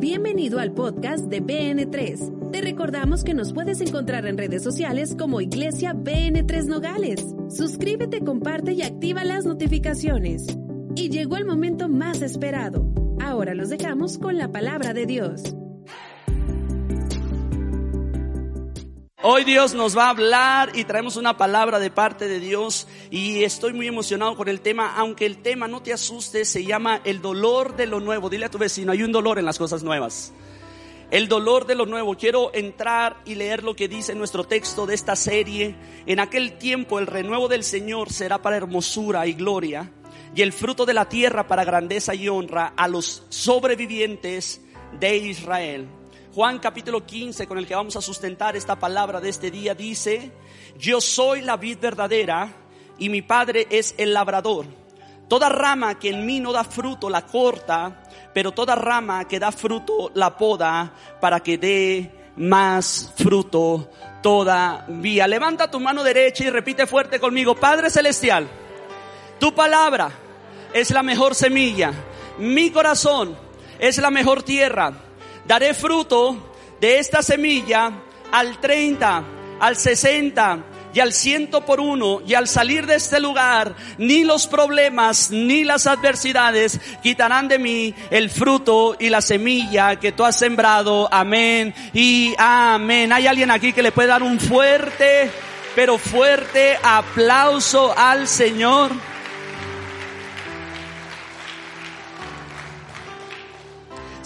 Bienvenido al podcast de BN3. Te recordamos que nos puedes encontrar en redes sociales como Iglesia BN3 Nogales. Suscríbete, comparte y activa las notificaciones. Y llegó el momento más esperado. Ahora los dejamos con la palabra de Dios. Hoy Dios nos va a hablar y traemos una palabra de parte de Dios y estoy muy emocionado con el tema, aunque el tema no te asuste, se llama el dolor de lo nuevo. Dile a tu vecino, hay un dolor en las cosas nuevas. El dolor de lo nuevo. Quiero entrar y leer lo que dice nuestro texto de esta serie. En aquel tiempo el renuevo del Señor será para hermosura y gloria y el fruto de la tierra para grandeza y honra a los sobrevivientes de Israel. Juan capítulo 15, con el que vamos a sustentar esta palabra de este día, dice, yo soy la vid verdadera y mi padre es el labrador. Toda rama que en mí no da fruto la corta, pero toda rama que da fruto la poda para que dé más fruto todavía. Levanta tu mano derecha y repite fuerte conmigo, Padre Celestial, tu palabra es la mejor semilla, mi corazón es la mejor tierra daré fruto de esta semilla al 30, al 60 y al ciento por uno y al salir de este lugar ni los problemas ni las adversidades quitarán de mí el fruto y la semilla que tú has sembrado. Amén y amén. Hay alguien aquí que le puede dar un fuerte, pero fuerte aplauso al Señor.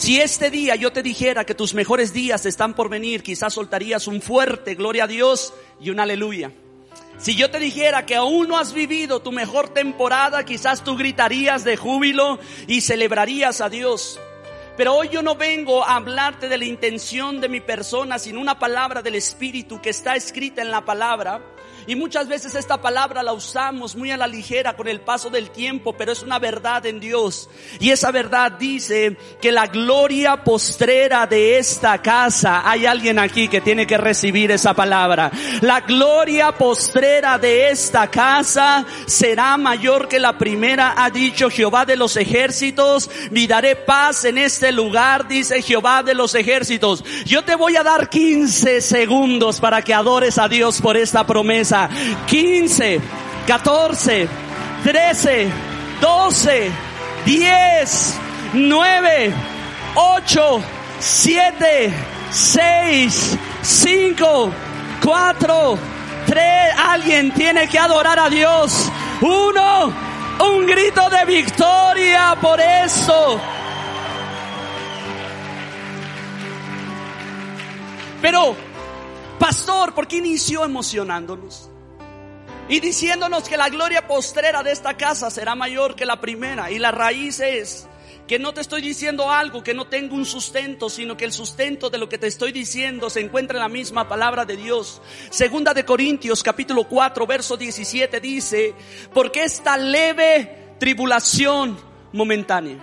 Si este día yo te dijera que tus mejores días están por venir, quizás soltarías un fuerte gloria a Dios y un aleluya. Si yo te dijera que aún no has vivido tu mejor temporada, quizás tú gritarías de júbilo y celebrarías a Dios. Pero hoy yo no vengo a hablarte de la intención de mi persona, sino una palabra del Espíritu que está escrita en la palabra y muchas veces esta palabra la usamos muy a la ligera con el paso del tiempo, pero es una verdad en Dios. Y esa verdad dice que la gloria postrera de esta casa, hay alguien aquí que tiene que recibir esa palabra. La gloria postrera de esta casa será mayor que la primera, ha dicho Jehová de los ejércitos. Y daré paz en este lugar, dice Jehová de los ejércitos. Yo te voy a dar 15 segundos para que adores a Dios por esta promesa. 15, 14, 13, 12, 10, 9, 8, 7, 6, 5, 4, 3. Alguien tiene que adorar a Dios. Uno, un grito de victoria por eso. Pero Pastor, ¿por qué inició emocionándonos? Y diciéndonos que la gloria postrera de esta casa será mayor que la primera. Y la raíz es que no te estoy diciendo algo que no tenga un sustento, sino que el sustento de lo que te estoy diciendo se encuentra en la misma palabra de Dios. Segunda de Corintios capítulo 4 verso 17 dice, porque esta leve tribulación momentánea,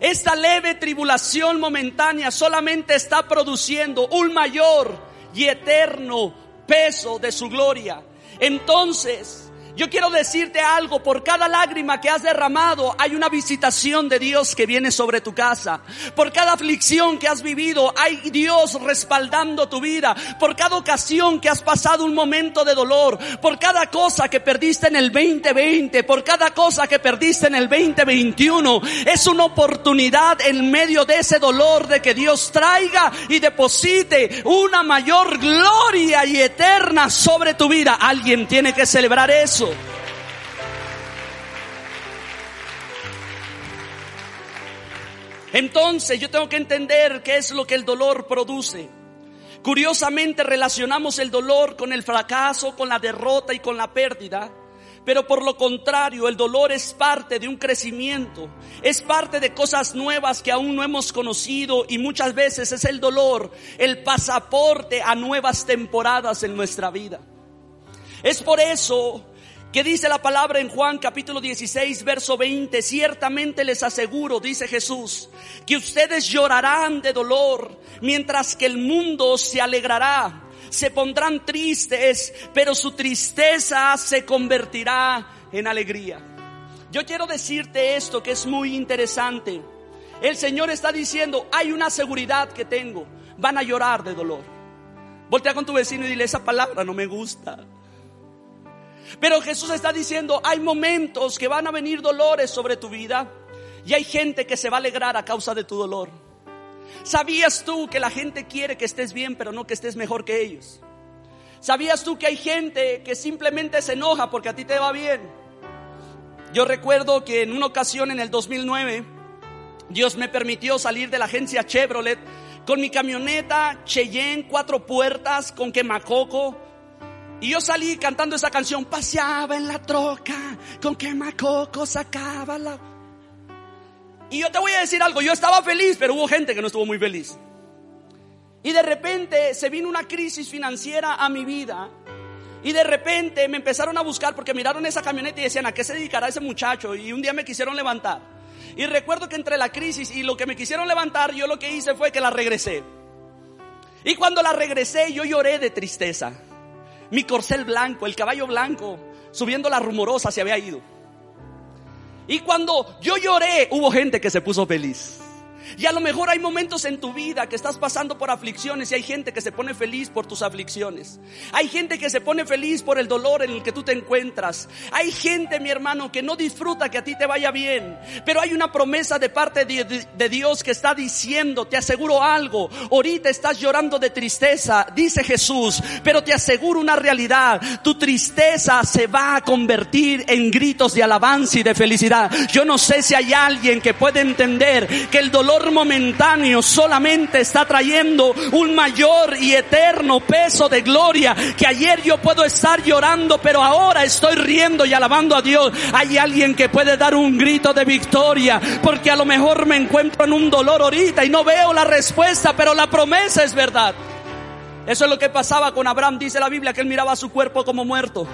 esta leve tribulación momentánea solamente está produciendo un mayor y eterno peso de su gloria. Entonces, yo quiero decirte algo, por cada lágrima que has derramado hay una visitación de Dios que viene sobre tu casa. Por cada aflicción que has vivido hay Dios respaldando tu vida. Por cada ocasión que has pasado un momento de dolor, por cada cosa que perdiste en el 2020, por cada cosa que perdiste en el 2021, es una oportunidad en medio de ese dolor de que Dios traiga y deposite una mayor gloria y eterna sobre tu vida. Alguien tiene que celebrar eso. Entonces yo tengo que entender qué es lo que el dolor produce. Curiosamente relacionamos el dolor con el fracaso, con la derrota y con la pérdida. Pero por lo contrario, el dolor es parte de un crecimiento, es parte de cosas nuevas que aún no hemos conocido y muchas veces es el dolor el pasaporte a nuevas temporadas en nuestra vida. Es por eso ¿Qué dice la palabra en Juan capítulo 16, verso 20? Ciertamente les aseguro, dice Jesús, que ustedes llorarán de dolor, mientras que el mundo se alegrará. Se pondrán tristes, pero su tristeza se convertirá en alegría. Yo quiero decirte esto que es muy interesante. el Señor está diciendo, hay una seguridad que tengo. Van a llorar de dolor. Voltea con tu vecino y dile, esa palabra no me gusta. Pero Jesús está diciendo, hay momentos que van a venir dolores sobre tu vida y hay gente que se va a alegrar a causa de tu dolor. ¿Sabías tú que la gente quiere que estés bien, pero no que estés mejor que ellos? ¿Sabías tú que hay gente que simplemente se enoja porque a ti te va bien? Yo recuerdo que en una ocasión en el 2009, Dios me permitió salir de la agencia Chevrolet con mi camioneta Cheyenne, cuatro puertas, con quemacoco. Y yo salí cantando esa canción, paseaba en la troca, con quemacoco sacaba la... Y yo te voy a decir algo, yo estaba feliz, pero hubo gente que no estuvo muy feliz. Y de repente se vino una crisis financiera a mi vida y de repente me empezaron a buscar porque miraron esa camioneta y decían, ¿a qué se dedicará ese muchacho? Y un día me quisieron levantar. Y recuerdo que entre la crisis y lo que me quisieron levantar, yo lo que hice fue que la regresé. Y cuando la regresé, yo lloré de tristeza. Mi corcel blanco, el caballo blanco, subiendo la rumorosa, se había ido. Y cuando yo lloré, hubo gente que se puso feliz. Y a lo mejor hay momentos en tu vida que estás pasando por aflicciones y hay gente que se pone feliz por tus aflicciones. Hay gente que se pone feliz por el dolor en el que tú te encuentras. Hay gente, mi hermano, que no disfruta que a ti te vaya bien. Pero hay una promesa de parte de, Dios que está diciendo, te aseguro algo, ahorita estás llorando de tristeza, dice Jesús, pero te aseguro una realidad, tu tristeza se va a convertir en gritos de alabanza y de felicidad. Yo no sé si hay alguien que puede entender que el dolor momentáneo solamente está trayendo un mayor y eterno peso de gloria que ayer yo puedo estar llorando, pero ahora estoy riendo y alabando a Dios. Hay alguien que puede dar un grito de victoria, porque a lo mejor me encuentro en un dolor ahorita y no veo la respuesta, pero la promesa es verdad. Eso es lo que pasaba con Abraham. Dice la Biblia que él miraba su cuerpo como muerto.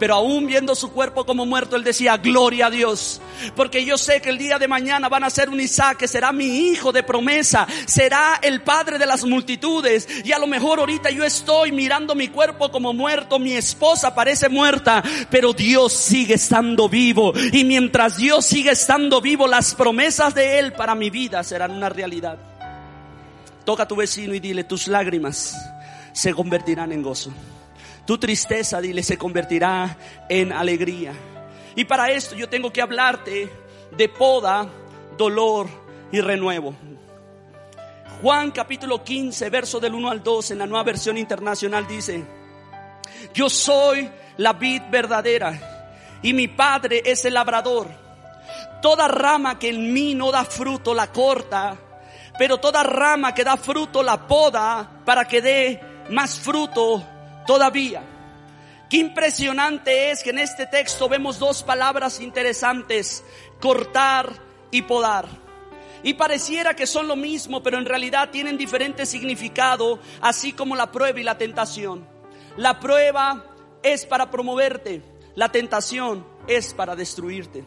Pero aún viendo su cuerpo como muerto, él decía, gloria a Dios. Porque yo sé que el día de mañana van a ser un Isaac que será mi hijo de promesa. Será el padre de las multitudes. Y a lo mejor ahorita yo estoy mirando mi cuerpo como muerto. Mi esposa parece muerta. Pero Dios sigue estando vivo. Y mientras Dios sigue estando vivo, las promesas de Él para mi vida serán una realidad. Toca a tu vecino y dile tus lágrimas se convertirán en gozo. Tu tristeza, dile, se convertirá en alegría. Y para esto yo tengo que hablarte de poda, dolor y renuevo. Juan capítulo 15, verso del 1 al 2 en la nueva versión internacional dice, yo soy la vid verdadera y mi padre es el labrador. Toda rama que en mí no da fruto la corta, pero toda rama que da fruto la poda para que dé más fruto todavía. Qué impresionante es que en este texto vemos dos palabras interesantes, cortar y podar. Y pareciera que son lo mismo, pero en realidad tienen diferente significado, así como la prueba y la tentación. La prueba es para promoverte, la tentación es para destruirte.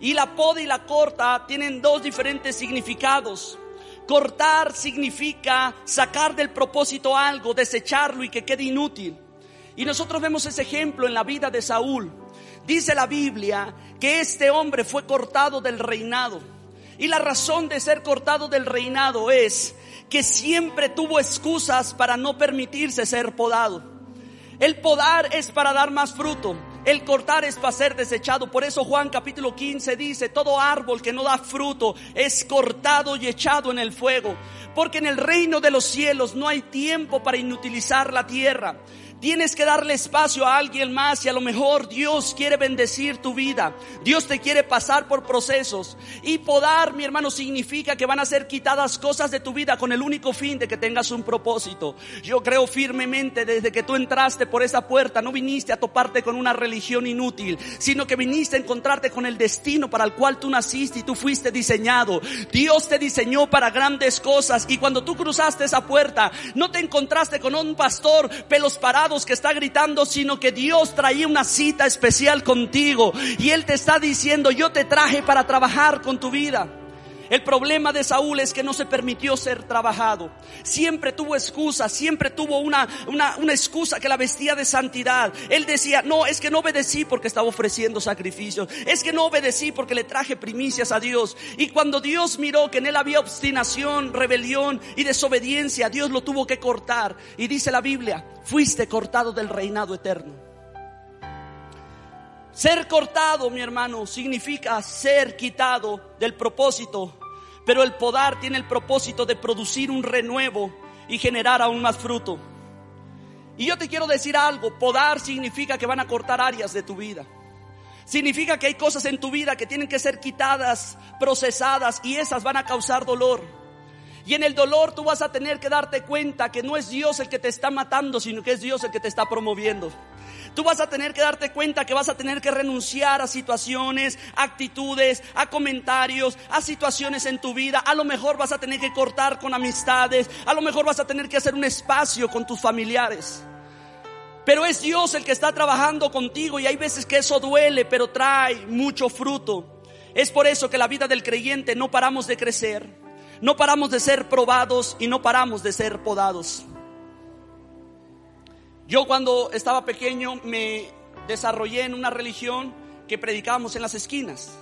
Y la poda y la corta tienen dos diferentes significados. Cortar significa sacar del propósito algo, desecharlo y que quede inútil. Y nosotros vemos ese ejemplo en la vida de Saúl. Dice la Biblia que este hombre fue cortado del reinado. Y la razón de ser cortado del reinado es que siempre tuvo excusas para no permitirse ser podado. El podar es para dar más fruto. El cortar es para ser desechado. Por eso Juan capítulo 15 dice, todo árbol que no da fruto es cortado y echado en el fuego. Porque en el reino de los cielos no hay tiempo para inutilizar la tierra. Tienes que darle espacio a alguien más y a lo mejor Dios quiere bendecir tu vida. Dios te quiere pasar por procesos. Y podar, mi hermano, significa que van a ser quitadas cosas de tu vida con el único fin de que tengas un propósito. Yo creo firmemente desde que tú entraste por esa puerta, no viniste a toparte con una religión inútil, sino que viniste a encontrarte con el destino para el cual tú naciste y tú fuiste diseñado. Dios te diseñó para grandes cosas y cuando tú cruzaste esa puerta, no te encontraste con un pastor pelos parados que está gritando, sino que Dios traía una cita especial contigo y Él te está diciendo, yo te traje para trabajar con tu vida. El problema de Saúl es que no se permitió ser trabajado. Siempre tuvo excusas, siempre tuvo una, una, una, excusa que la vestía de santidad. Él decía, no, es que no obedecí porque estaba ofreciendo sacrificios. Es que no obedecí porque le traje primicias a Dios. Y cuando Dios miró que en él había obstinación, rebelión y desobediencia, Dios lo tuvo que cortar. Y dice la Biblia, fuiste cortado del reinado eterno. Ser cortado, mi hermano, significa ser quitado del propósito, pero el podar tiene el propósito de producir un renuevo y generar aún más fruto. Y yo te quiero decir algo, podar significa que van a cortar áreas de tu vida. Significa que hay cosas en tu vida que tienen que ser quitadas, procesadas y esas van a causar dolor. Y en el dolor tú vas a tener que darte cuenta que no es Dios el que te está matando, sino que es Dios el que te está promoviendo. Tú vas a tener que darte cuenta que vas a tener que renunciar a situaciones, actitudes, a comentarios, a situaciones en tu vida. A lo mejor vas a tener que cortar con amistades. A lo mejor vas a tener que hacer un espacio con tus familiares. Pero es Dios el que está trabajando contigo y hay veces que eso duele, pero trae mucho fruto. Es por eso que la vida del creyente no paramos de crecer, no paramos de ser probados y no paramos de ser podados. Yo cuando estaba pequeño me desarrollé en una religión que predicábamos en las esquinas.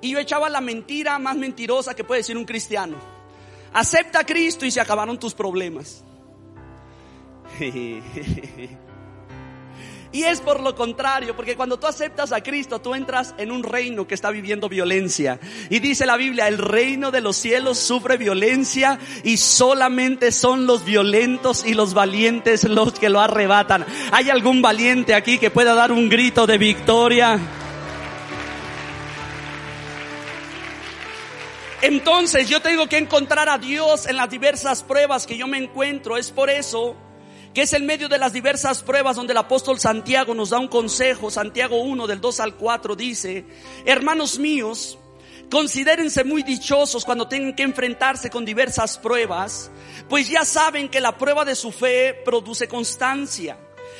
Y yo echaba la mentira más mentirosa que puede decir un cristiano. Acepta a Cristo y se acabaron tus problemas. Y es por lo contrario, porque cuando tú aceptas a Cristo, tú entras en un reino que está viviendo violencia. Y dice la Biblia, el reino de los cielos sufre violencia y solamente son los violentos y los valientes los que lo arrebatan. ¿Hay algún valiente aquí que pueda dar un grito de victoria? Entonces yo tengo que encontrar a Dios en las diversas pruebas que yo me encuentro. Es por eso que es el medio de las diversas pruebas donde el apóstol Santiago nos da un consejo. Santiago 1 del 2 al 4 dice, hermanos míos, considérense muy dichosos cuando tengan que enfrentarse con diversas pruebas, pues ya saben que la prueba de su fe produce constancia.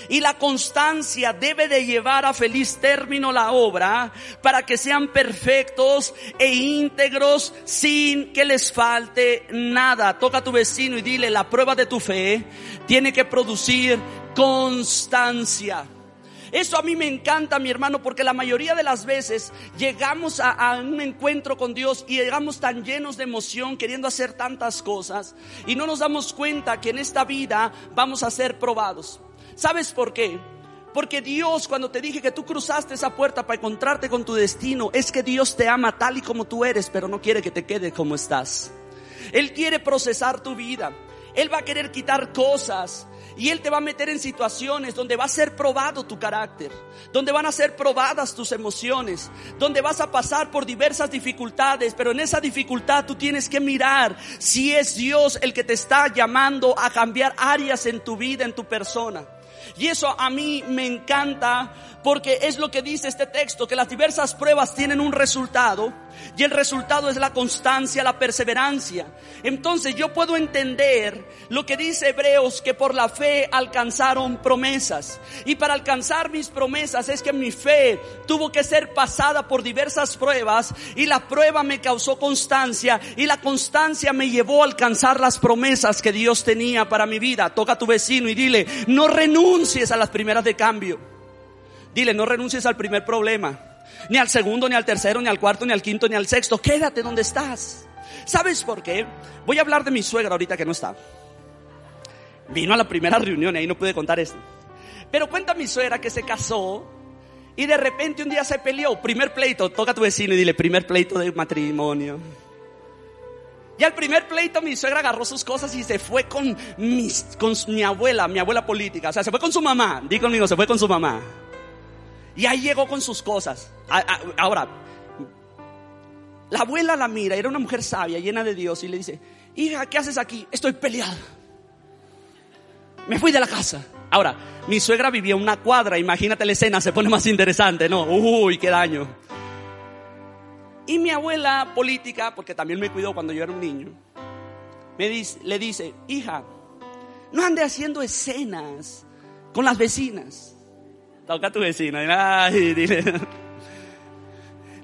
Y la constancia debe de llevar a feliz término la obra para que sean perfectos e íntegros sin que les falte nada. Toca a tu vecino y dile, la prueba de tu fe tiene que producir constancia. Eso a mí me encanta, mi hermano, porque la mayoría de las veces llegamos a, a, un encuentro con Dios y llegamos tan llenos de emoción, queriendo hacer tantas cosas, y no nos damos cuenta que en esta vida vamos a ser probados. ¿Sabes por qué? Porque Dios, cuando te dije que tú cruzaste esa puerta para encontrarte con tu destino, es que Dios te ama tal y como tú eres, pero no quiere que te quedes como estás. Él quiere procesar tu vida. Él va a querer quitar cosas. Y Él te va a meter en situaciones donde va a ser probado tu carácter, donde van a ser probadas tus emociones, donde vas a pasar por diversas dificultades, pero en esa dificultad tú tienes que mirar si es Dios el que te está llamando a cambiar áreas en tu vida, en tu persona. Y eso a mí me encanta porque es lo que dice este texto, que las diversas pruebas tienen un resultado y el resultado es la constancia, la perseverancia. Entonces yo puedo entender lo que dice Hebreos, que por la fe alcanzaron promesas. Y para alcanzar mis promesas es que mi fe tuvo que ser pasada por diversas pruebas y la prueba me causó constancia y la constancia me llevó a alcanzar las promesas que Dios tenía para mi vida. Toca a tu vecino y dile, no renuncies a las primeras de cambio. Dile, no renuncies al primer problema. Ni al segundo, ni al tercero, ni al cuarto, ni al quinto, ni al sexto. Quédate donde estás. ¿Sabes por qué? Voy a hablar de mi suegra ahorita que no está. Vino a la primera reunión y ahí no pude contar esto. Pero cuenta mi suegra que se casó y de repente un día se peleó. Primer pleito, toca a tu vecino y dile, primer pleito de matrimonio. Y al primer pleito mi suegra agarró sus cosas y se fue con, con mi abuela, mi abuela política. O sea, se fue con su mamá. Dí conmigo, se fue con su mamá. Y ahí llegó con sus cosas. Ahora, la abuela la mira, era una mujer sabia, llena de Dios, y le dice, hija, ¿qué haces aquí? Estoy peleada. Me fui de la casa. Ahora, mi suegra vivía una cuadra, imagínate la escena, se pone más interesante, ¿no? Uy, qué daño. Y mi abuela política, porque también me cuidó cuando yo era un niño, me dice, le dice, hija, no ande haciendo escenas con las vecinas. Toca a tu vecino. Ay, dile.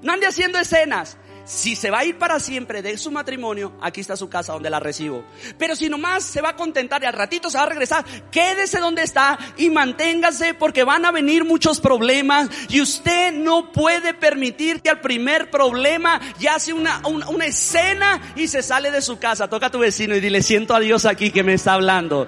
No ande haciendo escenas. Si se va a ir para siempre de su matrimonio, aquí está su casa donde la recibo. Pero si nomás se va a contentar y al ratito se va a regresar, quédese donde está y manténgase porque van a venir muchos problemas y usted no puede permitir que al primer problema ya hace una, una, escena y se sale de su casa. Toca a tu vecino y dile, siento a Dios aquí que me está hablando.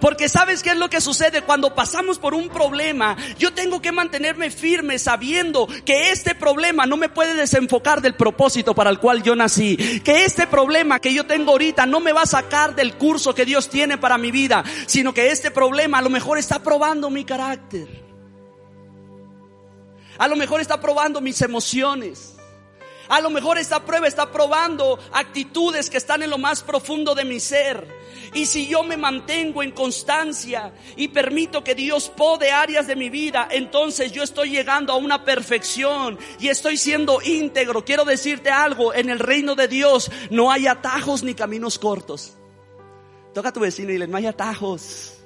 Porque sabes qué es lo que sucede cuando pasamos por un problema. Yo tengo que mantenerme firme sabiendo que este problema no me puede desenfocar del propósito para el cual yo nací. Que este problema que yo tengo ahorita no me va a sacar del curso que Dios tiene para mi vida, sino que este problema a lo mejor está probando mi carácter. A lo mejor está probando mis emociones. A lo mejor esta prueba está probando actitudes que están en lo más profundo de mi ser. Y si yo me mantengo en constancia y permito que Dios pode áreas de mi vida, entonces yo estoy llegando a una perfección y estoy siendo íntegro. Quiero decirte algo, en el reino de Dios no hay atajos ni caminos cortos. Toca a tu vecino y dile, no hay atajos.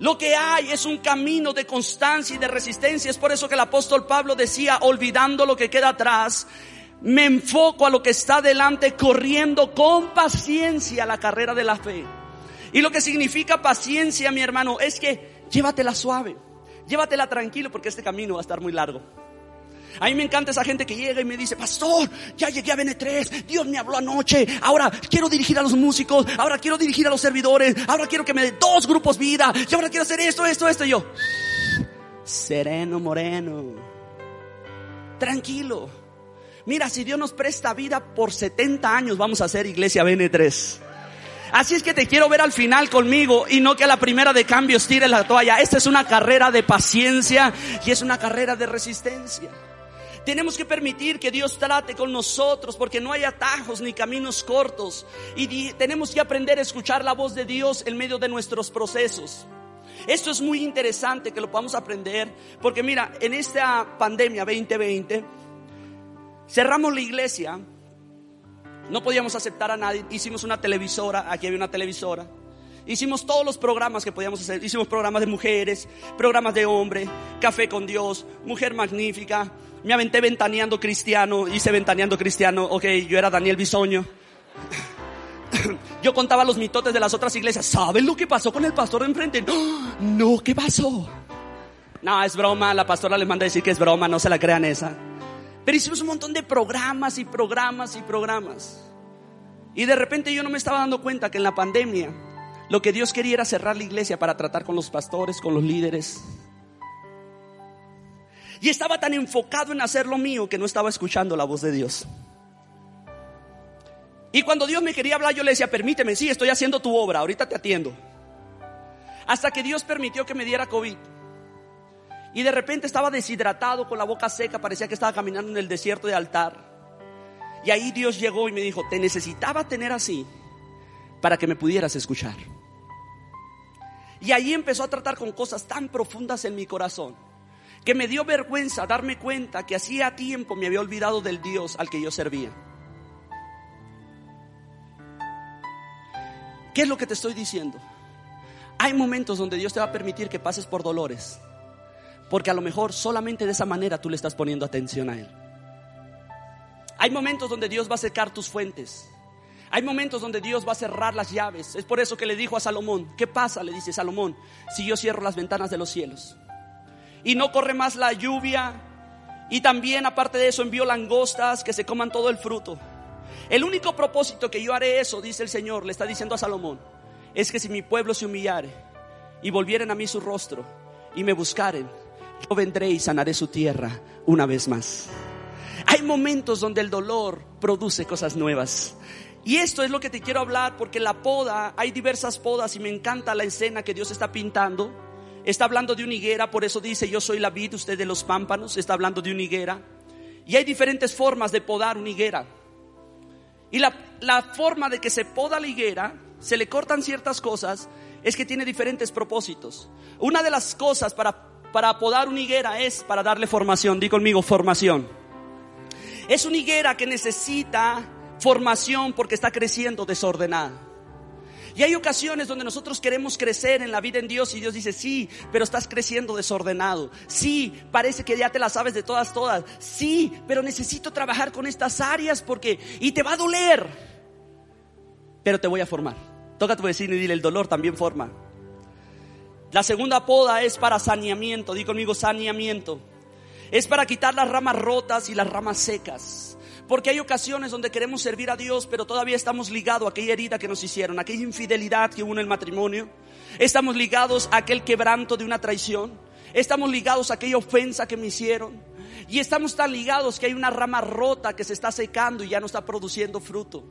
Lo que hay es un camino de constancia y de resistencia. Es por eso que el apóstol Pablo decía, olvidando lo que queda atrás, me enfoco a lo que está delante, corriendo con paciencia la carrera de la fe. Y lo que significa paciencia, mi hermano, es que llévatela suave, llévatela tranquilo, porque este camino va a estar muy largo. A mí me encanta esa gente que llega y me dice, pastor, ya llegué a BN3, Dios me habló anoche, ahora quiero dirigir a los músicos, ahora quiero dirigir a los servidores, ahora quiero que me dé dos grupos vida, y ahora quiero hacer esto, esto, esto, y yo, sereno, moreno, tranquilo. Mira, si Dios nos presta vida por 70 años, vamos a hacer iglesia BN3. Así es que te quiero ver al final conmigo y no que a la primera de cambios tire la toalla. Esta es una carrera de paciencia y es una carrera de resistencia. Tenemos que permitir que Dios trate con nosotros porque no hay atajos ni caminos cortos. Y tenemos que aprender a escuchar la voz de Dios en medio de nuestros procesos. Esto es muy interesante que lo podamos aprender porque mira, en esta pandemia 2020 cerramos la iglesia, no podíamos aceptar a nadie, hicimos una televisora, aquí había una televisora. Hicimos todos los programas que podíamos hacer. Hicimos programas de mujeres, programas de hombre, café con Dios, mujer magnífica, me aventé ventaneando cristiano, hice ventaneando cristiano, ok, yo era Daniel Bisoño. Yo contaba los mitotes de las otras iglesias. ¿Saben lo que pasó con el pastor de enfrente? No, ¿qué pasó? No, es broma, la pastora les manda decir que es broma, no se la crean esa. Pero hicimos un montón de programas y programas y programas. Y de repente yo no me estaba dando cuenta que en la pandemia lo que Dios quería era cerrar la iglesia para tratar con los pastores, con los líderes, y estaba tan enfocado en hacer lo mío que no estaba escuchando la voz de Dios. Y cuando Dios me quería hablar, yo le decía, permíteme, sí, estoy haciendo tu obra, ahorita te atiendo. Hasta que Dios permitió que me diera COVID. Y de repente estaba deshidratado, con la boca seca, parecía que estaba caminando en el desierto de altar. Y ahí Dios llegó y me dijo, te necesitaba tener así para que me pudieras escuchar. Y ahí empezó a tratar con cosas tan profundas en mi corazón que me dio vergüenza darme cuenta que hacía tiempo me había olvidado del Dios al que yo servía. ¿Qué es lo que te estoy diciendo? Hay momentos donde Dios te va a permitir que pases por dolores, porque a lo mejor solamente de esa manera tú le estás poniendo atención a Él. Hay momentos donde Dios va a secar tus fuentes. Hay momentos donde Dios va a cerrar las llaves. Es por eso que le dijo a Salomón, ¿qué pasa? Le dice Salomón, si yo cierro las ventanas de los cielos y no corre más la lluvia. Y también, aparte de eso, envió langostas que se coman todo el fruto. El único propósito que yo haré eso, dice el Señor, le está diciendo a Salomón, es que si mi pueblo se humillare y volvieren a mí su rostro y me buscaren, yo vendré y sanaré su tierra una vez más. Hay momentos donde el dolor produce cosas nuevas. Y esto es lo que te quiero hablar porque la poda, hay diversas podas y me encanta la escena que Dios está pintando Está hablando de una higuera, por eso dice, yo soy la vid, usted de los pámpanos. Está hablando de una higuera. Y hay diferentes formas de podar una higuera. Y la, la forma de que se poda la higuera, se le cortan ciertas cosas, es que tiene diferentes propósitos. Una de las cosas para, para podar una higuera es para darle formación. Di conmigo, formación. Es una higuera que necesita formación porque está creciendo desordenada. Y hay ocasiones donde nosotros queremos crecer en la vida en Dios y Dios dice, sí, pero estás creciendo desordenado. Sí, parece que ya te la sabes de todas, todas. Sí, pero necesito trabajar con estas áreas porque, y te va a doler. Pero te voy a formar. Toca tu vecino y dile, el dolor también forma. La segunda poda es para saneamiento. Di conmigo saneamiento. Es para quitar las ramas rotas y las ramas secas. Porque hay ocasiones donde queremos servir a Dios, pero todavía estamos ligados a aquella herida que nos hicieron, a aquella infidelidad que hubo en el matrimonio. Estamos ligados a aquel quebranto de una traición. Estamos ligados a aquella ofensa que me hicieron. Y estamos tan ligados que hay una rama rota que se está secando y ya no está produciendo fruto.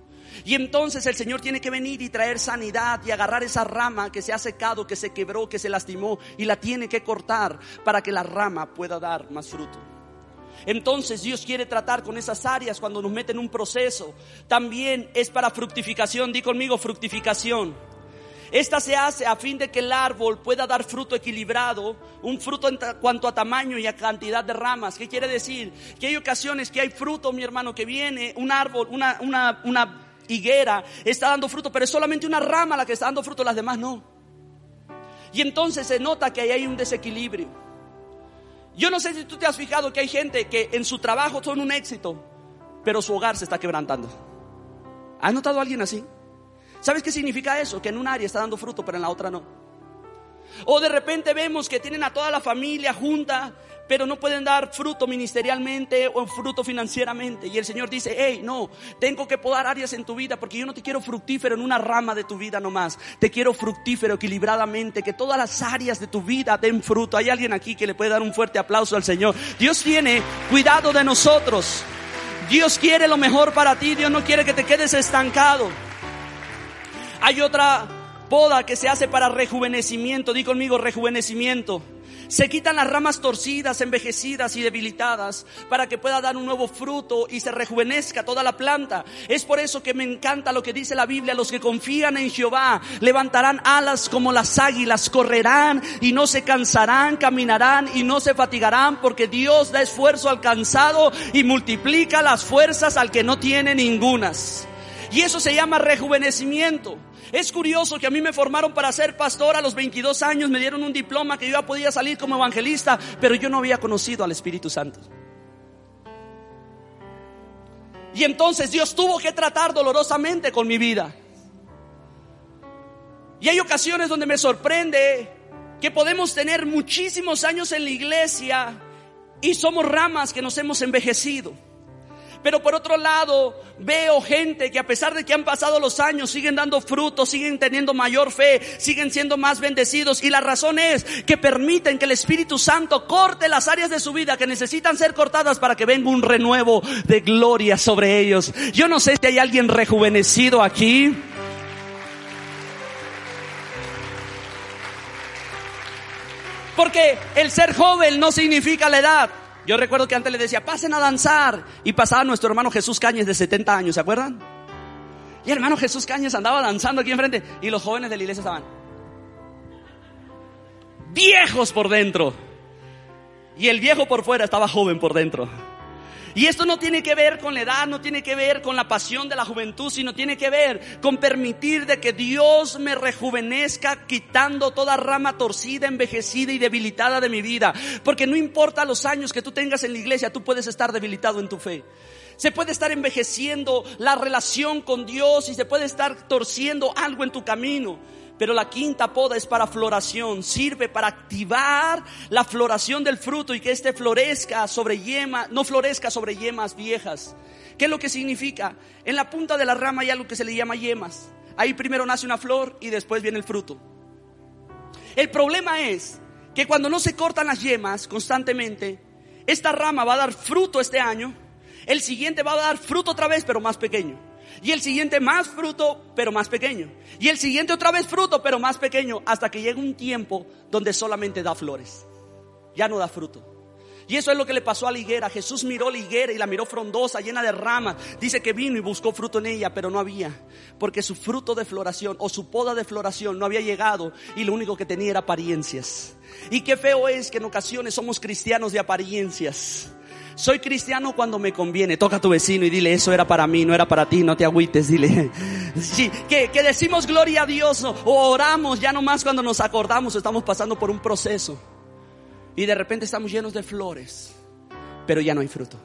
Y entonces el Señor tiene que venir y traer sanidad y agarrar esa rama que se ha secado, que se quebró, que se lastimó y la tiene que cortar para que la rama pueda dar más fruto. Entonces Dios quiere tratar con esas áreas cuando nos mete en un proceso. También es para fructificación. Di conmigo fructificación. Esta se hace a fin de que el árbol pueda dar fruto equilibrado, un fruto en cuanto a tamaño y a cantidad de ramas. ¿Qué quiere decir? Que hay ocasiones que hay fruto, mi hermano, que viene, un árbol, una, una, una higuera está dando fruto, pero es solamente una rama la que está dando fruto, las demás no. Y entonces se nota que ahí hay un desequilibrio. Yo no sé si tú te has fijado que hay gente que en su trabajo son un éxito, pero su hogar se está quebrantando. ¿Has notado a alguien así? ¿Sabes qué significa eso? Que en un área está dando fruto, pero en la otra no. O de repente vemos que tienen a toda la familia junta, pero no pueden dar fruto ministerialmente o fruto financieramente. Y el Señor dice, hey, no, tengo que podar áreas en tu vida porque yo no te quiero fructífero en una rama de tu vida nomás. Te quiero fructífero equilibradamente, que todas las áreas de tu vida den fruto. Hay alguien aquí que le puede dar un fuerte aplauso al Señor. Dios tiene cuidado de nosotros. Dios quiere lo mejor para ti. Dios no quiere que te quedes estancado. Hay otra poda que se hace para rejuvenecimiento. Di conmigo rejuvenecimiento. Se quitan las ramas torcidas, envejecidas y debilitadas para que pueda dar un nuevo fruto y se rejuvenezca toda la planta. Es por eso que me encanta lo que dice la Biblia. Los que confían en Jehová levantarán alas como las águilas, correrán y no se cansarán, caminarán y no se fatigarán porque Dios da esfuerzo al cansado y multiplica las fuerzas al que no tiene ningunas. Y eso se llama rejuvenecimiento. Es curioso que a mí me formaron para ser pastor a los 22 años, me dieron un diploma que yo ya podía salir como evangelista, pero yo no había conocido al Espíritu Santo. Y entonces Dios tuvo que tratar dolorosamente con mi vida. Y hay ocasiones donde me sorprende que podemos tener muchísimos años en la iglesia y somos ramas que nos hemos envejecido. Pero por otro lado, veo gente que a pesar de que han pasado los años, siguen dando frutos, siguen teniendo mayor fe, siguen siendo más bendecidos. Y la razón es que permiten que el Espíritu Santo corte las áreas de su vida que necesitan ser cortadas para que venga un renuevo de gloria sobre ellos. Yo no sé si hay alguien rejuvenecido aquí. Porque el ser joven no significa la edad. Yo recuerdo que antes le decía, pasen a danzar. Y pasaba nuestro hermano Jesús Cañes de 70 años, ¿se acuerdan? Y el hermano Jesús Cañes andaba danzando aquí enfrente. Y los jóvenes de la iglesia estaban viejos por dentro. Y el viejo por fuera estaba joven por dentro. Y esto no tiene que ver con la edad, no tiene que ver con la pasión de la juventud, sino tiene que ver con permitir de que Dios me rejuvenezca quitando toda rama torcida, envejecida y debilitada de mi vida. Porque no importa los años que tú tengas en la iglesia, tú puedes estar debilitado en tu fe. Se puede estar envejeciendo la relación con Dios y se puede estar torciendo algo en tu camino. Pero la quinta poda es para floración, sirve para activar la floración del fruto y que éste florezca sobre yemas, no florezca sobre yemas viejas. ¿Qué es lo que significa? En la punta de la rama hay algo que se le llama yemas. Ahí primero nace una flor y después viene el fruto. El problema es que cuando no se cortan las yemas constantemente, esta rama va a dar fruto este año, el siguiente va a dar fruto otra vez, pero más pequeño. Y el siguiente más fruto, pero más pequeño. Y el siguiente otra vez fruto, pero más pequeño. Hasta que llega un tiempo donde solamente da flores. Ya no da fruto. Y eso es lo que le pasó a la higuera. Jesús miró la higuera y la miró frondosa, llena de ramas. Dice que vino y buscó fruto en ella, pero no había. Porque su fruto de floración o su poda de floración no había llegado y lo único que tenía era apariencias. Y qué feo es que en ocasiones somos cristianos de apariencias. Soy cristiano cuando me conviene. Toca a tu vecino y dile, eso era para mí, no era para ti, no te agüites, dile. Sí, que, que decimos gloria a Dios o oramos ya nomás cuando nos acordamos, estamos pasando por un proceso. Y de repente estamos llenos de flores, pero ya no hay fruto.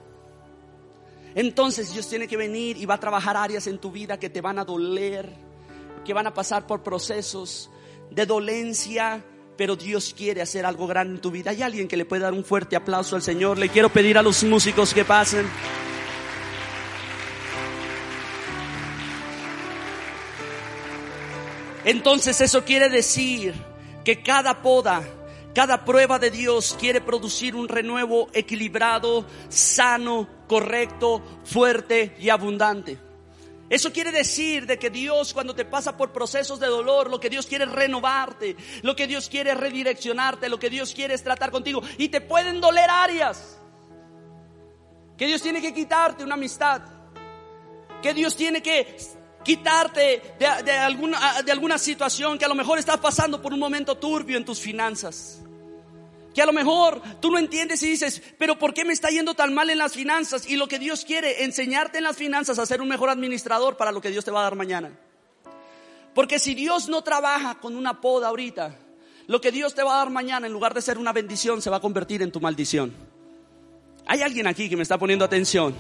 Entonces Dios tiene que venir y va a trabajar áreas en tu vida que te van a doler, que van a pasar por procesos de dolencia, pero Dios quiere hacer algo grande en tu vida. Hay alguien que le puede dar un fuerte aplauso al Señor. Le quiero pedir a los músicos que pasen. Entonces eso quiere decir que cada poda, cada prueba de Dios quiere producir un renuevo equilibrado, sano, correcto, fuerte y abundante. Eso quiere decir de que Dios cuando te pasa por procesos de dolor, lo que Dios quiere es renovarte, lo que Dios quiere es redireccionarte, lo que Dios quiere es tratar contigo. Y te pueden doler áreas. Que Dios tiene que quitarte una amistad. Que Dios tiene que quitarte de, alguna, de alguna situación que a lo mejor estás pasando por un momento turbio en tus finanzas. Que a lo mejor tú no entiendes y dices, pero ¿por qué me está yendo tan mal en las finanzas? Y lo que Dios quiere, enseñarte en las finanzas a ser un mejor administrador para lo que Dios te va a dar mañana. Porque si Dios no trabaja con una poda ahorita, lo que Dios te va a dar mañana, en lugar de ser una bendición, se va a convertir en tu maldición. Hay alguien aquí que me está poniendo atención.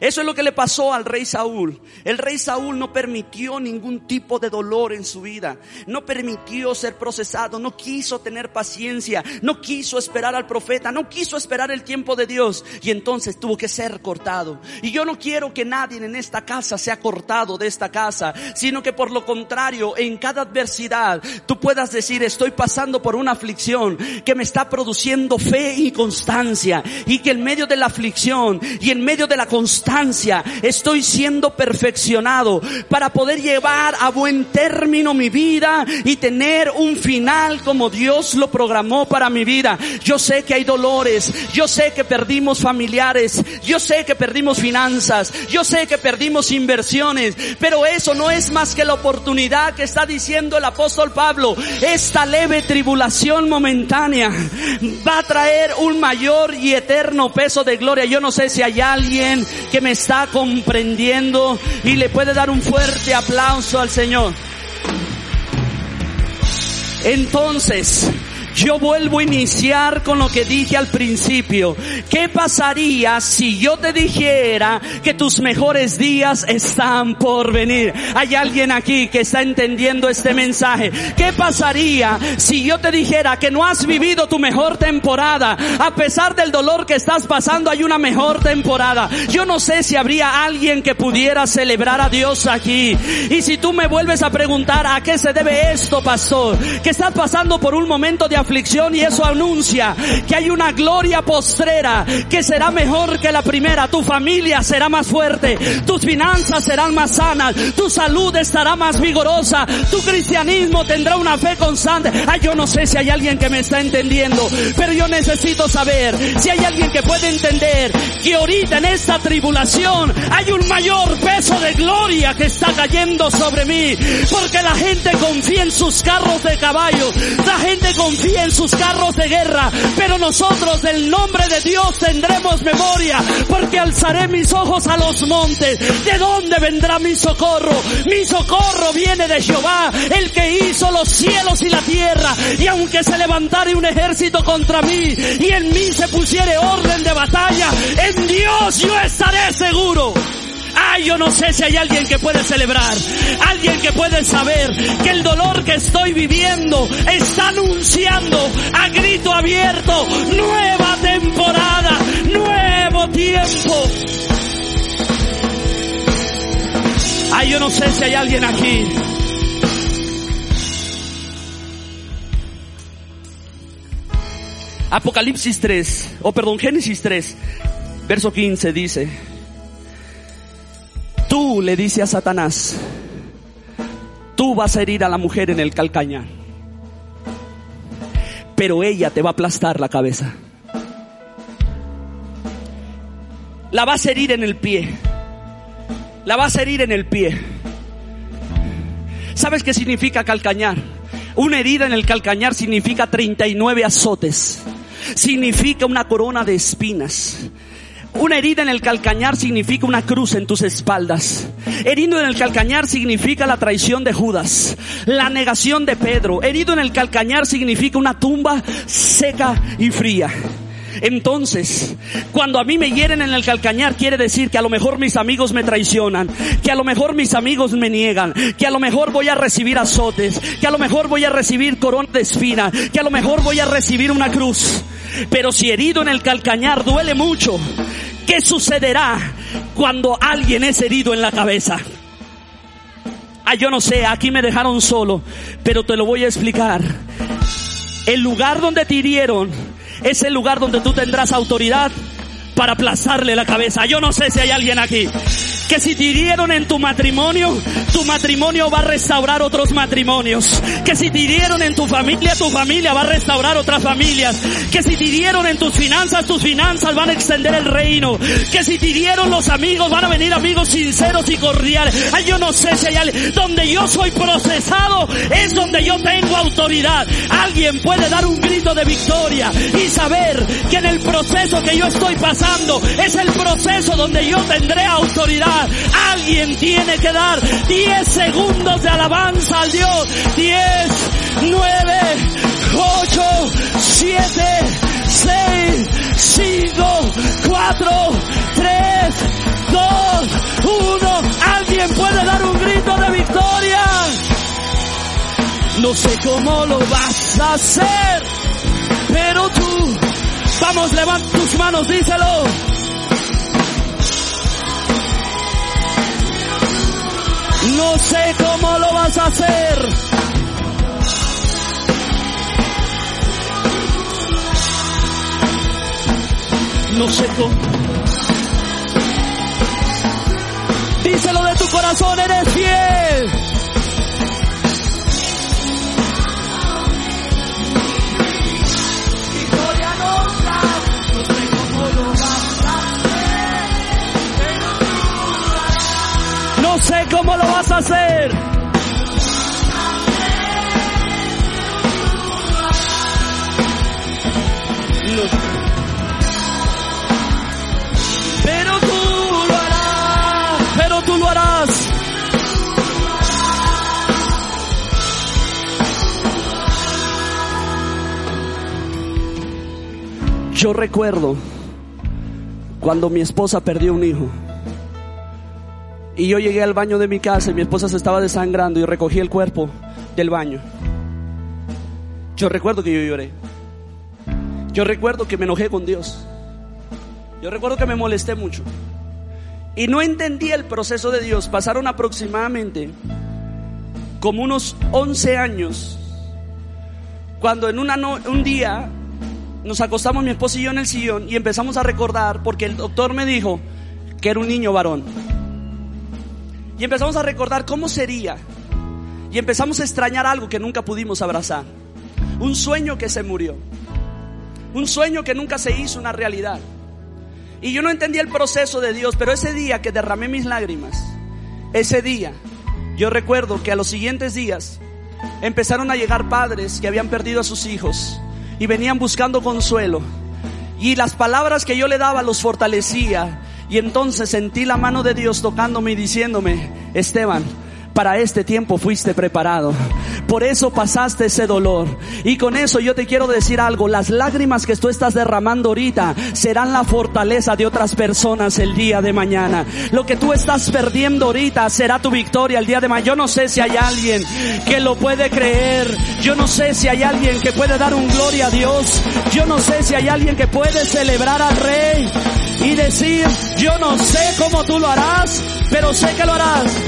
Eso es lo que le pasó al rey Saúl. El rey Saúl no permitió ningún tipo de dolor en su vida. No permitió ser procesado. No quiso tener paciencia. No quiso esperar al profeta. No quiso esperar el tiempo de Dios. Y entonces tuvo que ser cortado. Y yo no quiero que nadie en esta casa sea cortado de esta casa. Sino que por lo contrario, en cada adversidad, tú puedas decir, estoy pasando por una aflicción que me está produciendo fe y constancia. Y que en medio de la aflicción y en medio de la constancia, estoy siendo perfeccionado para poder llevar a buen término mi vida y tener un final como Dios lo programó para mi vida. Yo sé que hay dolores, yo sé que perdimos familiares, yo sé que perdimos finanzas, yo sé que perdimos inversiones, pero eso no es más que la oportunidad que está diciendo el apóstol Pablo. Esta leve tribulación momentánea va a traer un mayor y eterno peso de gloria. Yo no sé si hay alguien que me está comprendiendo y le puede dar un fuerte aplauso al Señor. Entonces, yo vuelvo a iniciar con lo que dije al principio. ¿Qué pasaría si yo te dijera que tus mejores días están por venir? Hay alguien aquí que está entendiendo este mensaje. ¿Qué pasaría si yo te dijera que no has vivido tu mejor temporada? A pesar del dolor que estás pasando, hay una mejor temporada. Yo no sé si habría alguien que pudiera celebrar a Dios aquí. Y si tú me vuelves a preguntar a qué se debe esto, pastor, que estás pasando por un momento de aflicción y eso anuncia que hay una gloria postrera que será mejor que la primera. Tu familia será más fuerte, tus finanzas serán más sanas, tu salud estará más vigorosa, tu cristianismo tendrá una fe constante. Ay, yo no sé si hay alguien que me está entendiendo, pero yo necesito saber si hay alguien que puede entender que ahorita en esta tribulación hay un mayor peso de gloria que está cayendo sobre mí, porque la gente confía en sus carros de caballo, la gente confía en sus carros de guerra, pero nosotros del nombre de Dios tendremos memoria, porque alzaré mis ojos a los montes. ¿De dónde vendrá mi socorro? Mi socorro viene de Jehová, el que hizo los cielos y la tierra. Y aunque se levantare un ejército contra mí y en mí se pusiere orden de batalla, en Dios yo estaré seguro. Ay, yo no sé si hay alguien que puede celebrar, alguien que puede saber que el dolor que estoy viviendo está anunciando a grito abierto nueva temporada, nuevo tiempo. Ay, yo no sé si hay alguien aquí. Apocalipsis 3, o perdón, Génesis 3, verso 15 dice, Le dice a Satanás, tú vas a herir a la mujer en el calcañar, pero ella te va a aplastar la cabeza. La vas a herir en el pie. La vas a herir en el pie. ¿Sabes qué significa calcañar? Una herida en el calcañar significa 39 azotes. Significa una corona de espinas Una herida en el calcañar significa una cruz en tus espaldas. Herido en el calcañar significa la traición de Judas, la negación de Pedro. Herido en el calcañar significa una tumba seca y fría. Entonces, cuando a mí me hieren en el calcañar, quiere decir que a lo mejor mis amigos me traicionan, que a lo mejor mis amigos me niegan, que a lo mejor voy a recibir azotes, que a lo mejor voy a recibir corona de espina, que a lo mejor voy a recibir una cruz. Pero si herido en el calcañar duele mucho, ¿qué sucederá cuando alguien es herido en la cabeza? Ah, yo no sé, aquí me dejaron solo, pero te lo voy a explicar. El lugar donde te hirieron es el lugar donde tú tendrás autoridad para aplazarle la cabeza. Yo no sé si hay alguien aquí que si te hirieron en tu matrimonio, tu matrimonio va a restaurar otros matrimonios. Que si te hirieron en tu familia, tu familia va a restaurar otras familias. Que si te hirieron en tus finanzas, tus finanzas van a extender el reino. Que si te hirieron los amigos, van a venir amigos sinceros y cordiales. Ay, yo no sé si hay alguien. Donde yo soy procesado es donde yo tengo autoridad. Alguien puede dar un grito de victoria y saber que en el proceso que yo estoy pasando es el proceso donde yo tendré autoridad. Alguien tiene que dar 10 segundos de alabanza al Dios. 10, 9, 8, 7, 6, 5, 4, 3, 2, 1. Alguien puede dar un grito de victoria. No sé cómo lo vas a hacer, pero tú, vamos, levanta tus manos, díselo. No sé cómo lo vas a hacer. No sé cómo. Díselo de tu corazón, eres fiel. Cómo lo vas a hacer. Pero tú lo harás, pero tú lo harás. Yo recuerdo cuando mi esposa perdió un hijo. Y yo llegué al baño de mi casa y mi esposa se estaba desangrando y recogí el cuerpo del baño. Yo recuerdo que yo lloré. Yo recuerdo que me enojé con Dios. Yo recuerdo que me molesté mucho. Y no entendí el proceso de Dios. Pasaron aproximadamente como unos 11 años. Cuando en un día nos acostamos mi esposa y yo en el sillón y empezamos a recordar porque el doctor me dijo que era un niño varón. Y empezamos a recordar cómo sería. Y empezamos a extrañar algo que nunca pudimos abrazar. Un sueño que se murió. Un sueño que nunca se hizo una realidad. Y yo no entendía el proceso de Dios, pero ese día que derramé mis lágrimas, ese día, yo recuerdo que a los siguientes días empezaron a llegar padres que habían perdido a sus hijos y venían buscando consuelo. Y las palabras que yo le daba los fortalecía y entonces sentí la mano de Dios tocándome y diciéndome, Esteban, para este tiempo fuiste preparado. Por eso pasaste ese dolor. Y con eso yo te quiero decir algo. Las lágrimas que tú estás derramando ahorita serán la fortaleza de otras personas el día de mañana. Lo que tú estás perdiendo ahorita será tu victoria el día de mañana. Yo no sé si hay alguien que lo puede creer. Yo no sé si hay alguien que puede dar un gloria a Dios. Yo no sé si hay alguien que puede celebrar al Rey y decir, yo no sé cómo tú lo harás, pero sé que lo harás.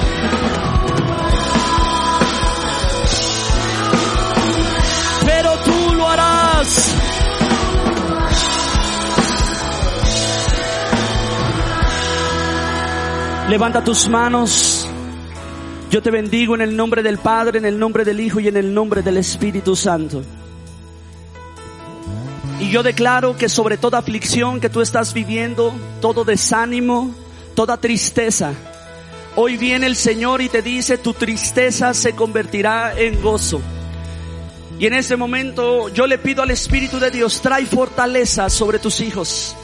Levanta tus manos. Yo te bendigo en el nombre del Padre, en el nombre del Hijo y en el nombre del Espíritu Santo. Y yo declaro que sobre toda aflicción que tú estás viviendo, todo desánimo, toda tristeza, hoy viene el Señor y te dice, tu tristeza se convertirá en gozo. Y en ese momento yo le pido al Espíritu de Dios, trae fortaleza sobre tus hijos.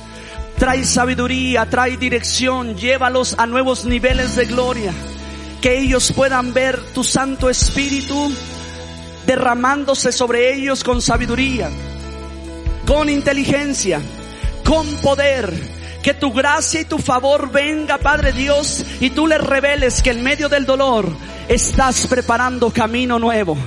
Trae sabiduría, trae dirección, llévalos a nuevos niveles de gloria que ellos puedan ver tu Santo Espíritu derramándose sobre ellos con sabiduría, con inteligencia, con poder. Que tu gracia y tu favor venga, Padre Dios, y tú les reveles que en medio del dolor estás preparando camino nuevo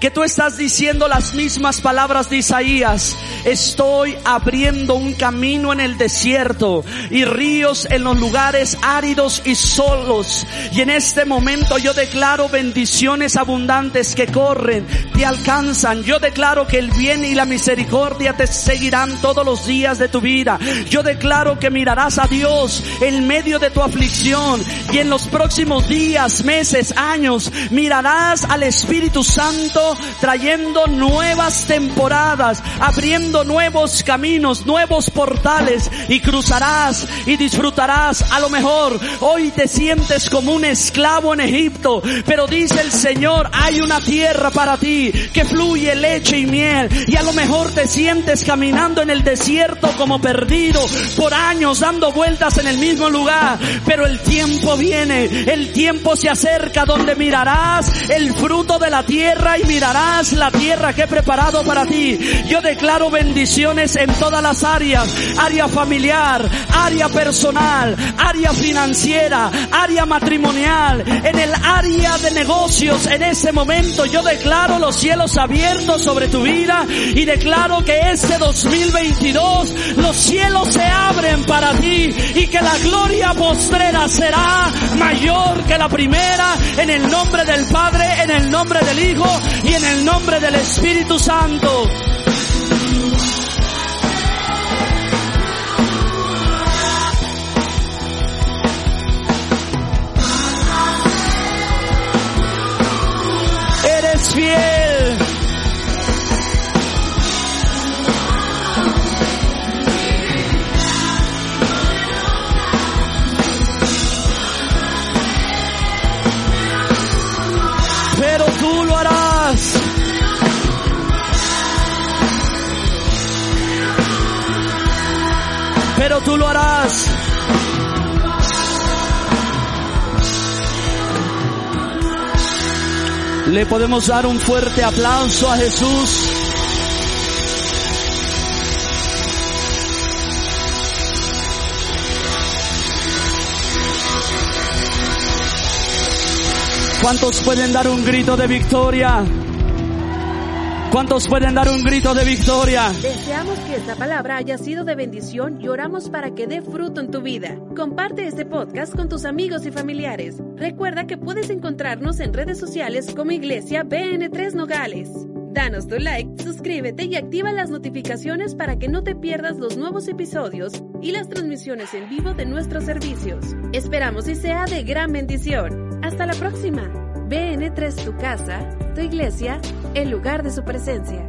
que tú estás diciendo las mismas palabras de Isaías. Estoy abriendo un camino en el desierto y ríos en los lugares áridos y solos. Y en este momento yo declaro bendiciones abundantes que corren, te alcanzan. Yo declaro que el bien y la misericordia te seguirán todos los días de tu vida. Yo declaro que mirarás a Dios en medio de tu aflicción y en los próximos días, meses, años, mirarás al Espíritu Santo trayendo nuevas temporadas, abriendo nuevos caminos, nuevos portales y cruzarás y disfrutarás. A lo mejor hoy te sientes como un esclavo en Egipto, pero dice el Señor, hay una tierra para ti que fluye leche y miel y a lo mejor te sientes caminando en el desierto como perdido por años dando vueltas en el mismo lugar, pero el tiempo viene, el tiempo se acerca donde mirarás el fruto de la tierra y mirarás la tierra que he preparado para ti. Yo declaro bendiciones en todas las áreas, área familiar, área personal, área financiera, área matrimonial, en el área de negocios. En ese momento yo declaro los cielos abiertos sobre tu vida y declaro que este 2022 los cielos se abren para ti y que la gloria postrera será mayor que la primera en el nombre del Padre, en el nombre del Hijo y en el nombre del Espíritu Santo. Eres fiel. Le podemos dar un fuerte aplauso a Jesús. ¿Cuántos pueden dar un grito de victoria? ¿Cuántos pueden dar un grito de victoria? Deseamos que esta palabra haya sido de bendición y oramos para que dé fruto en tu vida. Comparte este podcast con tus amigos y familiares. Recuerda que puedes encontrarnos en redes sociales como Iglesia BN3 Nogales. Danos tu like, suscríbete y activa las notificaciones para que no te pierdas los nuevos episodios y las transmisiones en vivo de nuestros servicios. Esperamos y sea de gran bendición. Hasta la próxima. BN3 tu casa, tu iglesia, el lugar de su presencia.